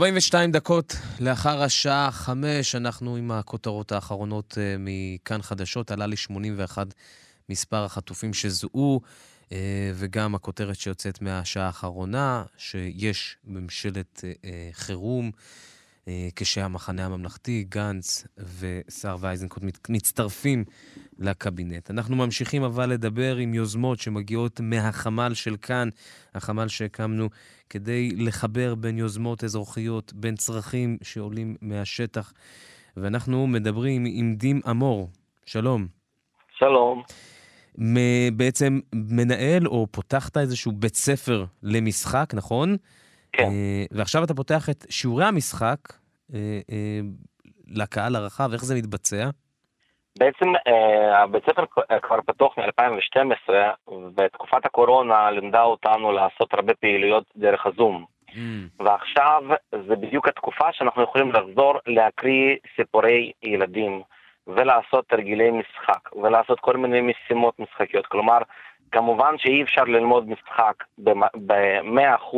42 דקות לאחר השעה 5, אנחנו עם הכותרות האחרונות אה, מכאן חדשות. עלה ל-81 מספר החטופים שזוהו, אה, וגם הכותרת שיוצאת מהשעה האחרונה, שיש ממשלת אה, חירום. כשהמחנה הממלכתי, גנץ ושר ואיזנקוט מצטרפים לקבינט. אנחנו ממשיכים אבל לדבר עם יוזמות שמגיעות מהחמ"ל של כאן, החמ"ל שהקמנו כדי לחבר בין יוזמות אזרחיות, בין צרכים שעולים מהשטח. ואנחנו מדברים עם דים אמור. שלום. שלום. בעצם מנהל או פותחת איזשהו בית ספר למשחק, נכון? כן. אה, ועכשיו אתה פותח את שיעורי המשחק אה, אה, לקהל הרחב, איך זה מתבצע? בעצם אה, הבית ספר כ- כבר פתוח מ-2012, ותקופת הקורונה לימדה אותנו לעשות הרבה פעילויות דרך הזום. ועכשיו זה בדיוק התקופה שאנחנו יכולים לחזור להקריא סיפורי ילדים, ולעשות תרגילי משחק, ולעשות כל מיני משימות משחקיות. כלומר, כמובן שאי אפשר ללמוד משחק ב-100%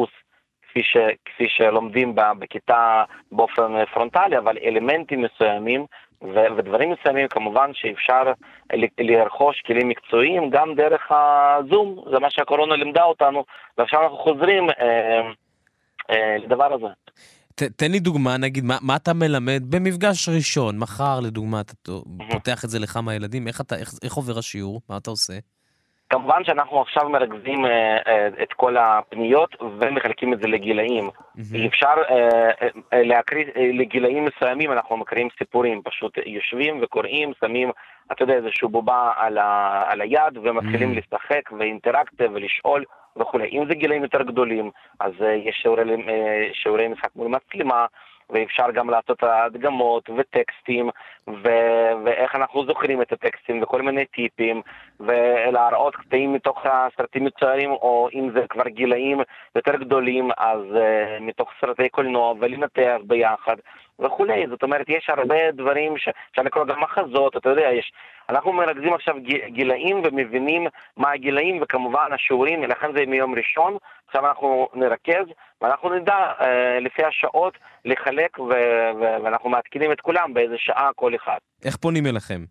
כפי, ש, כפי שלומדים ב- בכיתה באופן פרונטלי, אבל אלמנטים מסוימים ו- ודברים מסוימים כמובן שאפשר לרכוש כלים מקצועיים גם דרך הזום, זה מה שהקורונה לימדה אותנו, ועכשיו אנחנו חוזרים אה, אה, לדבר הזה. ת, תן לי דוגמה, נגיד, מה, מה אתה מלמד במפגש ראשון, מחר לדוגמה, אתה פותח את זה לכמה ילדים, איך, אתה, איך, איך עובר השיעור? מה אתה עושה? כמובן שאנחנו עכשיו מרכזים אה, אה, את כל הפניות ומחלקים את זה לגילאים. אפשר אה, להקריא לגילאים מסוימים, אנחנו מקריאים סיפורים, פשוט יושבים וקוראים, שמים, אתה יודע, איזושהי בובה על, ה, על היד ומתחילים Mm. לשחק ואינטראקציה ולשאול וכולי. אם זה גילאים יותר גדולים, אז יש שיעורי, שיעורי משחק מול מצלמה. ואפשר גם לעשות הדגמות וטקסטים ו- ואיך אנחנו זוכרים את הטקסטים וכל מיני טיפים ולהראות קטעים מתוך הסרטים מצוירים או אם זה כבר גילאים יותר גדולים אז uh, מתוך סרטי קולנוע ולנתח ביחד וכולי. זאת אומרת יש הרבה דברים שאפשר לקרוא גם מחזות, אתה יודע, יש... אנחנו מרכזים עכשיו גילאים ומבינים מה הגילאים וכמובן השיעורים, לכן זה מיום ראשון, עכשיו אנחנו נרכז ואנחנו נדע אה, לפי השעות לחלק ו- ו- ואנחנו מעדכנים את כולם באיזה שעה כל אחד. איך פונים אליכם?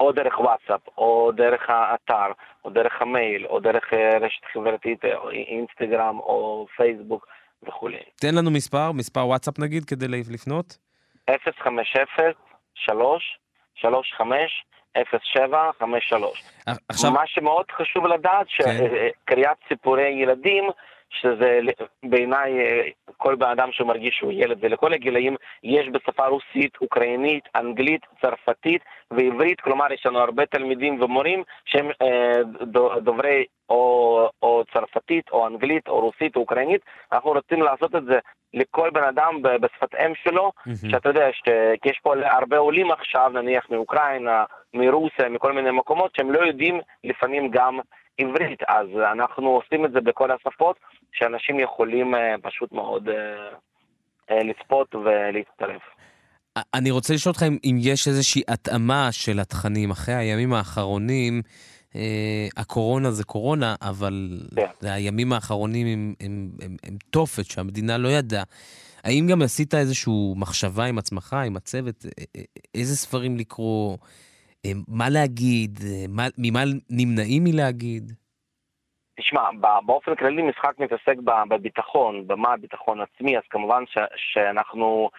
או דרך וואטסאפ, או דרך האתר, או דרך המייל, או דרך אה, רשת חברתית, אה, או אינסטגרם, או פייסבוק וכולי. תן לנו מספר, מספר וואטסאפ נגיד, כדי לפנות. 050-35-0753. עכשיו... מה שמאוד חשוב לדעת, כן. שקריאת סיפורי ילדים, שזה בעיניי אה, כל בן אדם שמרגיש שהוא ילד, ולכל הגילאים יש בשפה רוסית, אוקראינית, אנגלית, צרפתית ועברית, כלומר יש לנו הרבה תלמידים ומורים שהם אה, דו- דוברי או, או צרפתית או אנגלית או רוסית או אוקראינית, אנחנו רוצים לעשות את זה לכל בן אדם בשפת אם שלו, שאתה יודע, ש... כי יש פה הרבה עולים עכשיו, נניח מאוקראינה, מרוסיה, מכל מיני מקומות, שהם לא יודעים לפעמים גם עברית, אז אנחנו עושים את זה בכל השפות, שאנשים יכולים אה, פשוט מאוד אה, אה, לצפות ולהצטרף. אני רוצה לשאול אותך אם, אם יש איזושהי התאמה של התכנים אחרי הימים האחרונים. אה, הקורונה זה קורונה, אבל זה הימים האחרונים הם, הם, הם, הם תופת שהמדינה לא ידעה. האם גם עשית איזושהי מחשבה עם עצמך, עם הצוות, איזה ספרים לקרוא, מה להגיד, מה, ממה נמנעים מלהגיד? תשמע, באופן כללי משחק מתעסק בביטחון, במה הביטחון עצמי, אז כמובן ש- שאנחנו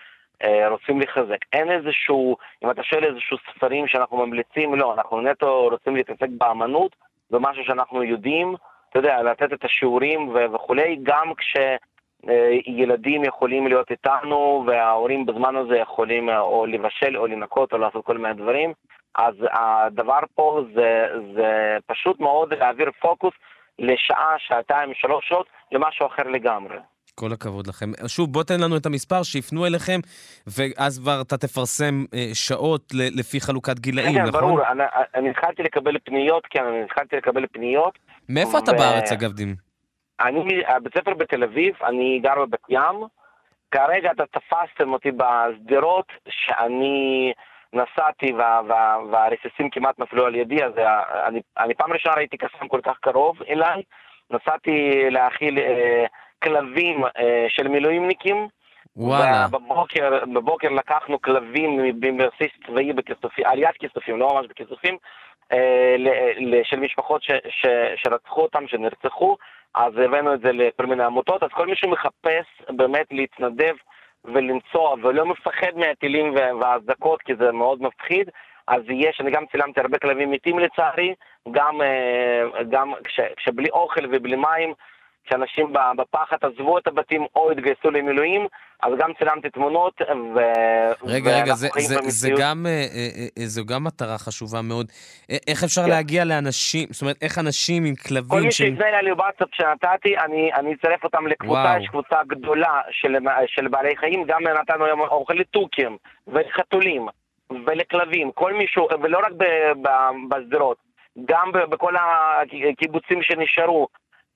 אה, רוצים לחזק. אין איזשהו, אם אתה שואל איזשהו ספרים שאנחנו ממליצים, לא, אנחנו נטו רוצים להתעסק באמנות, זה משהו שאנחנו יודעים, אתה יודע, לתת את השיעורים ו- וכולי, גם כשילדים יכולים להיות איתנו, וההורים בזמן הזה יכולים אה, או לבשל או לנקות או לעשות כל מיני דברים, אז הדבר פה זה, זה פשוט מאוד להעביר פוקוס לשעה, שעתיים, שלוש שעות, למשהו אחר לגמרי. כל הכבוד לכם. שוב, בוא תן לנו את המספר, שיפנו אליכם, ואז כבר אתה תפרסם אה, שעות ל- לפי חלוקת גילאים, כן, נכון? ברור, אני, אני התחלתי לקבל פניות, כן, אני התחלתי לקבל פניות. מאיפה אתה בארץ, אגב, דים? אני, הבית ספר בתל אביב, אני גר בבת ים. כרגע אתה תפסתם אותי בשדרות, שאני נסעתי וה, וה, והרסיסים כמעט נפלו על ידי, אז אני, אני פעם ראשונה ראיתי קסאם כל כך קרוב אליי. נסעתי להאכיל אה, כלבים אה, של מילואימניקים. וואלה. ובבוקר בבוקר לקחנו כלבים מבסיס צבאי בכיסופים, על יד כיסופים, לא ממש בכיסופים, אה, ל- ל- של משפחות ש, ש, שרצחו אותם, שנרצחו, אז הבאנו את זה לכל מיני עמותות, אז כל מי שמחפש באמת להתנדב ולנסוע ולא מפחד מהטילים וה- והאזעקות, כי זה מאוד מפחיד, אז יש, אני גם צילמתי הרבה כלבים מתים לצערי, גם, אה, גם כש, כשבלי אוכל ובלי מים, כשאנשים ב- בפחד עזבו את הבתים או התגייסו למילואים, אז גם צילמתי תמונות, ו... רגע, רגע, זה, זה, זה גם, אה, אה, אה, זו גם מטרה חשובה מאוד. איך אפשר כן. להגיע לאנשים, זאת אומרת, איך אנשים עם כל כלבים מי שהם... שיפנה אליי וואטסאפ שנתתי, אני, אני אצרף אותם לקבוצה, וואו. יש קבוצה גדולה של, של בעלי חיים, גם נתנו היום אוכל לתוכים ולחתולים ולכלבים, כל מישהו, ולא רק בשדרות, גם בכל הקיבוצים שנשארו.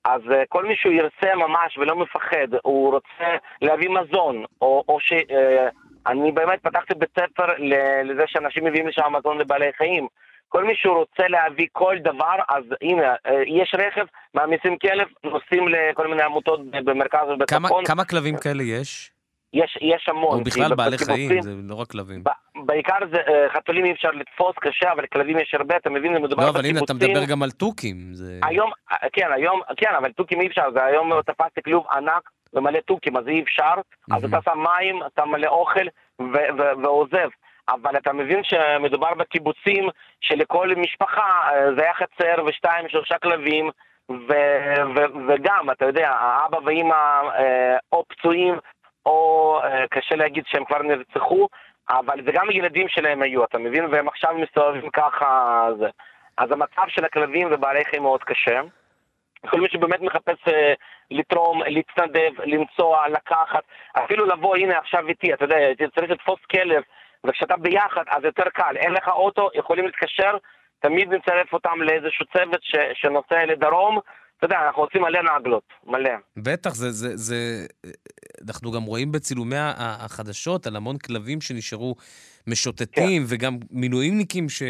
אז אה, כל מישהו ירצה ממש ולא מפחד, הוא רוצה להביא מזון, או, או ש... אה, אני באמת פתחתי בית ספר לזה שאנשים מביאים לשם מזון לבעלי חיים. כל מי שהוא רוצה להביא כל דבר, אז הנה, אה, יש רכב, מעמיסים כלב, נוסעים לכל מיני עמותות במרכז כמה, ובצפון. כמה כלבים כאלה יש? יש, יש המון. או בכלל בעלי בקיבוצים- חיים, זה לא רק כלבים. בעיקר זה, אה, חתולים אי אפשר לתפוס קשה, אבל כלבים יש הרבה, אתה מבין, מדובר לא, אבל הנה, אתה בקיבוצים. מדבר גם על תוכים. זה... היום, אה, כן, היום, כן, אבל תוכים אי אפשר, זה היום תפסתי כלוב ענק ומלא תוכים, אז אי אפשר, אז אתה שם מים, אתה מלא אוכל ועוזב. אבל אתה מבין שמדובר בקיבוצים שלכל משפחה אה, זה היה חצר ושתיים, שלושה כלבים, ו- ו- וגם, אתה יודע, האבא ואימא אה, או פצועים, או אה, קשה להגיד שהם כבר נרצחו, אבל זה גם ילדים שלהם היו, אתה מבין? והם עכשיו מסתובבים ככה, זה. אז המצב של הכלבים ובעלי חיים מאוד קשה. כל מי שבאמת מחפש אה, לתרום, להתנדב, לנסוע, לקחת, אפילו לבוא, הנה עכשיו איתי, אתה יודע, צריך לתפוס כלב, וכשאתה ביחד אז יותר קל, אין לך אוטו, יכולים להתקשר, תמיד נצרף אותם לאיזשהו צוות ש, שנוסע לדרום, אתה יודע, אנחנו עושים מלא נגלות, מלא. בטח, זה, זה, זה... אנחנו גם רואים בצילומי החדשות על המון כלבים שנשארו משוטטים, כן. וגם מילואימניקים ש...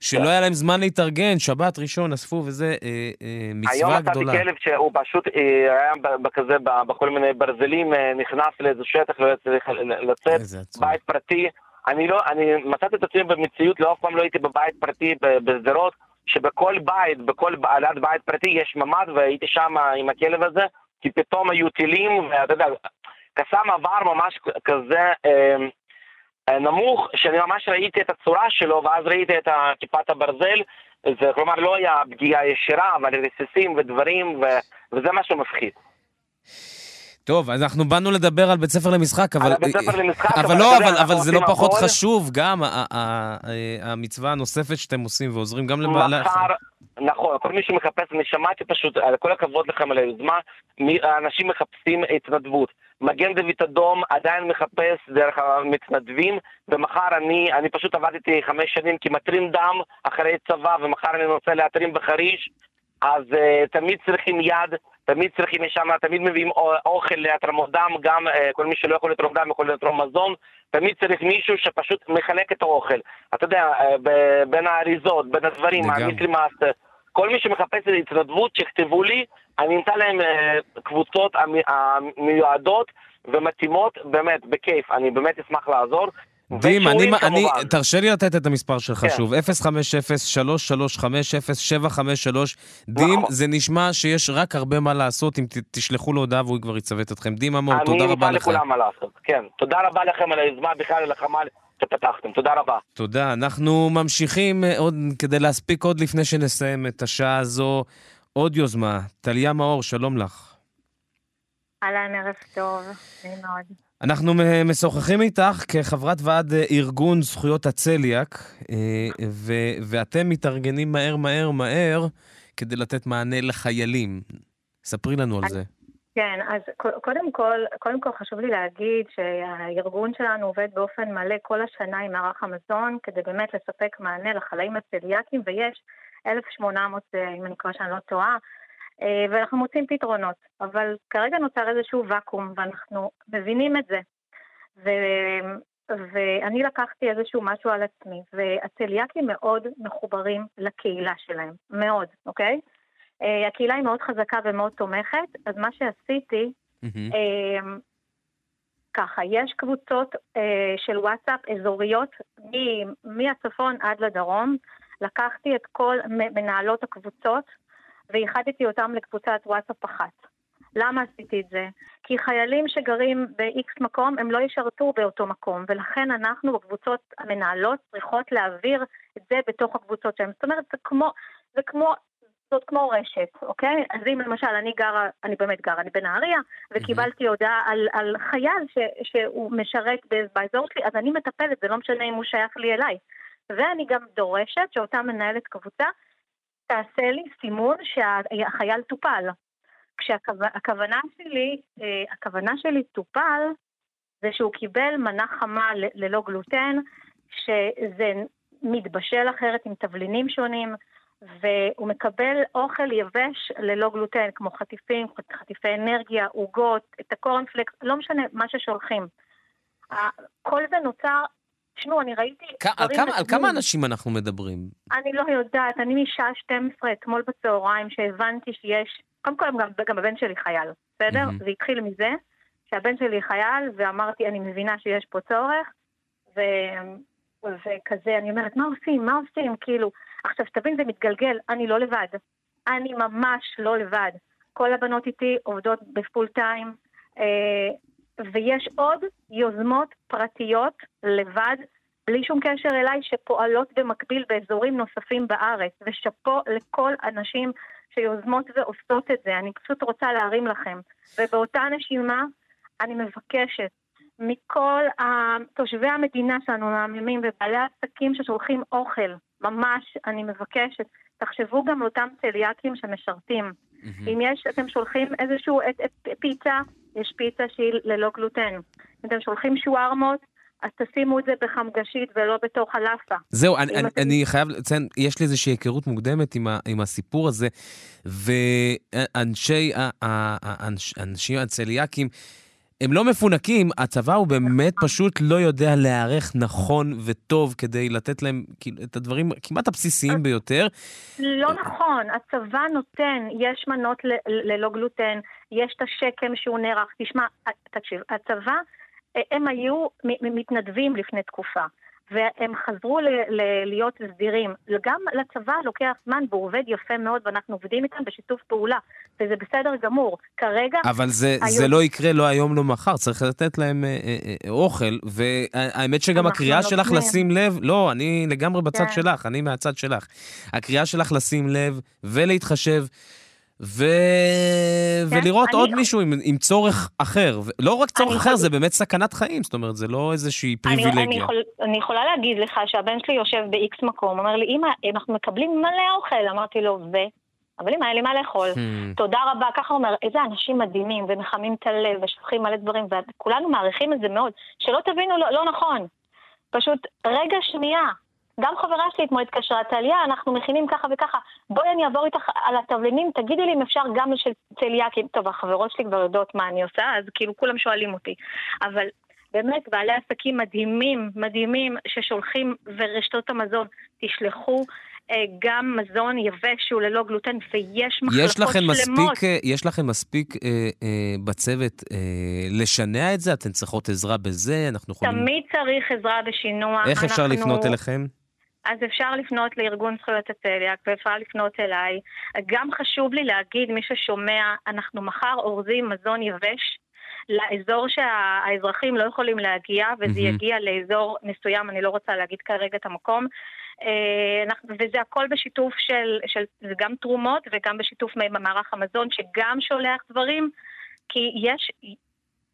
שלא היה להם זמן להתארגן, שבת, ראשון, אספו וזה, אה, אה, מצווה היום גדולה. מצאתי כלב שהוא פשוט אה, היה בכזה, ב- בכל מיני ברזלים, אה, נכנס לאיזה שטח, לא צריך לצאת. בית פרטי. אני לא, אני מצאתי את עצמי במציאות, לא אף פעם לא הייתי בבית פרטי בשדרות, שבכל בית, בכל בעלת בית פרטי יש ממ"ד, והייתי שם עם הכלב הזה, כי פתאום היו טילים, ואתה יודע, קסאם עבר ממש כזה אה, נמוך, שאני ממש ראיתי את הצורה שלו, ואז ראיתי את כיפת הברזל, זה כלומר לא היה פגיעה ישירה, אבל רסיסים ודברים, ו, וזה משהו מפחיד. טוב, אז אנחנו באנו לדבר על בית ספר למשחק, אבל... בית ספר למשחק, אבל אבל לא, אבל, אבל זה לא עושים פחות הכל. חשוב, גם המצווה הנוספת שאתם עושים ועוזרים גם לבעלי... מחר, נכון, כל מי שמחפש, אני שמעתי פשוט, על כל הכבוד לכם על היוזמה, האנשים מחפשים התנדבות. מגן דוד אדום עדיין מחפש דרך המתנדבים, ומחר אני, אני פשוט עבדתי חמש שנים כמטרים דם אחרי צבא, ומחר אני נוסע להתרים בחריש, אז uh, תמיד צריכים יד, תמיד צריכים יש שם, תמיד מביאים או- אוכל להתרמות דם, גם uh, כל מי שלא יכול לתרום דם יכול לתרום מזון, תמיד צריך מישהו שפשוט מחלק את האוכל. אתה יודע, ב- בין האריזות, בין הדברים, מאסטר. כל מי שמחפש את התנדבות, שיכתבו לי, אני אמצא להם uh, קבוצות המ- המיועדות ומתאימות, באמת, בכיף, אני באמת אשמח לעזור. דים, אני, אני. תרשה לי לתת את המספר שלך כן. שוב, 050-335-0753. דים, נכון. זה נשמע שיש רק הרבה מה לעשות אם ת, תשלחו לו הודעה והוא כבר יצוות אתכם. דים אמור, אני תודה רבה לך. לכולם מה לעשות, כן. תודה רבה לכם על היוזמה בכלל, על החמ"ל שפתחתם, תודה רבה. תודה. אנחנו ממשיכים אה, עוד, כדי להספיק עוד לפני שנסיים את השעה הזו, עוד יוזמה. טליה מאור, שלום לך. אהלן, ערב טוב, נעים מאוד. אנחנו משוחחים איתך כחברת ועד אה, ארגון זכויות הצליאק, אה, ו- ואתם מתארגנים מהר מהר מהר כדי לתת מענה לחיילים. ספרי לנו על זה. כן, אז קודם כל, קודם כל חשוב לי להגיד שהארגון שלנו עובד באופן מלא כל השנה עם מערך המזון, כדי באמת לספק מענה לחלאים הצליאקים, ויש 1,800, אה, אם אני מקווה שאני לא טועה, ואנחנו מוצאים פתרונות. אבל כרגע נוצר איזשהו ואקום, ואנחנו מבינים את זה. ו... ואני לקחתי איזשהו משהו על עצמי, והצליאקים מאוד מחוברים לקהילה שלהם, מאוד, אוקיי? אה, הקהילה היא מאוד חזקה ומאוד תומכת, אז מה שעשיתי, אה, ככה, יש קבוצות אה, של וואטסאפ אזוריות מ- מהצפון עד לדרום. לקחתי את כל מנהלות הקבוצות ואיחדתי אותם לקבוצת וואטסאפ אחת. למה עשיתי את זה? כי חיילים שגרים ב-X מקום, הם לא ישרתו באותו מקום, ולכן אנחנו בקבוצות המנהלות צריכות להעביר את זה בתוך הקבוצות שלהם. זאת אומרת, זה כמו, זה כמו, זאת כמו רשת, אוקיי? אז אם למשל אני גרה, אני באמת גרה, אני בנהריה, וקיבלתי הודעה על, על חייל ש, שהוא משרת באזור שלי, אז אני מטפלת, זה לא משנה אם הוא שייך לי אליי. ואני גם דורשת שאותה מנהלת קבוצה תעשה לי סימון שהחייל טופל. כשהכוונה שלי, אה, הכוונה שלי טופל, זה שהוא קיבל מנה חמה ללא גלוטן, שזה מתבשל אחרת עם תבלינים שונים, והוא מקבל אוכל יבש ללא גלוטן, כמו חטיפים, חטיפי אנרגיה, עוגות, את הקורנפלקס, לא משנה מה ששולחים. כל זה נוצר, תשמעו, אני ראיתי... כ- על כמה- על. כמה אנשים אנחנו מדברים? אני לא יודעת, אני משעה 12 אתמול בצהריים שהבנתי שיש, קודם כל גם, גם הבן שלי חייל, בסדר? מהמם. זה התחיל מזה שהבן שלי חייל ואמרתי, אני מבינה שיש פה צורך, ו... וכזה, אני אומרת, מה עושים? מה עושים? כאילו, עכשיו, שתבין, זה מתגלגל, אני לא לבד. אני ממש לא לבד. כל הבנות איתי עובדות בפול טיים, אה, ויש עוד יוזמות פרטיות לבד, בלי שום קשר אליי, שפועלות במקביל באזורים נוספים בארץ, ושאפו לכל הנשים שיוזמות ועושות את זה. אני פשוט רוצה להרים לכם. ובאותה נשימה, אני מבקשת מכל תושבי המדינה שלנו, מהממים ובעלי העסקים ששולחים אוכל, ממש, אני מבקשת, תחשבו גם על אותם צליאקים שמשרתים. אם יש, אתם שולחים איזשהו את, את, פיצה, יש פיצה שהיא ללא גלוטן. אם אתם שולחים שווארמות, אז תשימו את זה בחמגשית ולא בתוך הלאפה. זהו, אני, אני, אתם- אני חייב לציין, יש לי איזושהי היכרות מוקדמת עם, ה, עם הסיפור הזה, ואנשי, האנש- הצליאקים, הם לא מפונקים, הצבא הוא באמת פשוט לא יודע להיערך נכון וטוב כדי לתת להם כאילו, את הדברים כמעט הבסיסיים ביותר. לא נכון, הצבא נותן, יש מנות ל- ללא גלוטן, יש את השקם שהוא נערך. תשמע, תקשיב, הצבא, אה, הם היו מתנדבים לפני תקופה. והם חזרו ל- ל- להיות סדירים. גם לצבא לוקח זמן והוא עובד יפה מאוד ואנחנו עובדים איתם בשיתוף פעולה, וזה בסדר גמור. כרגע... אבל זה, היו- זה לא יקרה לא היום, לא מחר, צריך לתת להם אה, אה, אה, אוכל, והאמת שגם הקריאה שלך נותנים. לשים לב, לא, אני לגמרי בצד כן. שלך, אני מהצד שלך. הקריאה שלך לשים לב ולהתחשב, ו... ולראות כן, אני- עוד מישהו עם, עם צורך אחר. לא רק צורך אני אחר, יכול- זה באמת סכנת חיים, זאת אומרת, זה לא איזושהי אני, אני, פריבילגיה. יכול, אני יכולה להגיד לך שהבן שלי יושב ב-X מקום, אומר לי, אמא, אנחנו מקבלים מלא אוכל. אמרתי לו, ו? אבל אמא, אין לי מה לאכול. Hmm. תודה רבה, ככה הוא אומר, איזה אנשים מדהימים, ומחמים את הלב, ושופכים מלא דברים, וכולנו מעריכים את זה מאוד. שלא תבינו לא, לא נכון. פשוט, רגע שנייה. גם חברה שלי אתמול התקשרה, טליה, אנחנו מכינים ככה וככה, בואי אני אעבור איתך על התבלינים, תגידי לי אם אפשר גם של צליאקים. טוב, החברות שלי כבר יודעות מה אני עושה, אז כאילו כולם שואלים אותי. אבל באמת, בעלי עסקים מדהימים, מדהימים, ששולחים, ורשתות המזון, תשלחו אה, גם מזון יבש שהוא ללא גלוטן, ויש מחלקות יש לכם שלמות. מספיק, אה, יש לכם מספיק אה, אה, בצוות אה, לשנע את זה? אתן צריכות עזרה בזה? אנחנו יכולים... תמיד צריך עזרה בשינוע. איך אפשר אנחנו- לפנות אליכם? אז אפשר לפנות לארגון זכויות הצליאק ואפשר לפנות אליי. גם חשוב לי להגיד, מי ששומע, אנחנו מחר אורזים מזון יבש לאזור שהאזרחים לא יכולים להגיע, וזה מהמם. יגיע לאזור מסוים, אני לא רוצה להגיד כרגע את המקום. אה, וזה הכל בשיתוף של, של, זה גם תרומות וגם בשיתוף ממערך המזון, שגם שולח דברים, כי יש,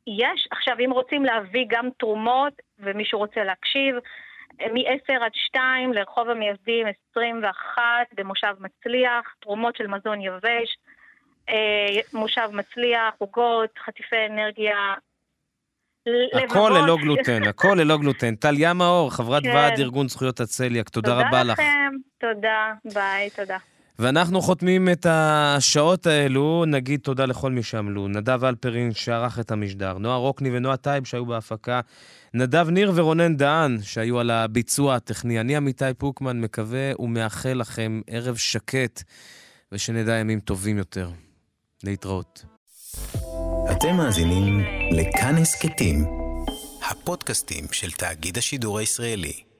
יש, עכשיו אם רוצים להביא גם תרומות, ומישהו רוצה להקשיב, מ-10 עד 2 לרחוב המייסדים 21 במושב מצליח, תרומות של מזון יבש, אה, מושב מצליח, עוגות, חטיפי אנרגיה. הכל. ללא גלוטן, הכל ללא גלוטן. טליה מאור, חברת כן. ועד ארגון זכויות הצליאק, תודה רבה לך. לכם, תודה, ביי, תודה. ואנחנו חותמים את השעות האלו, נגיד תודה לכל מי שעמלו. נדב אלפרין שערך את המשדר, נועה רוקני ונועה טייב שהיו בהפקה, נדב ניר ורונן דהן שהיו על הביצוע הטכני. אני עמיתי פוקמן מקווה ומאחל לכם ערב שקט ושנדע ימים טובים יותר. להתראות. אתם מאזינים לכאן הסכתים, הפודקאסטים של תאגיד השידור הישראלי.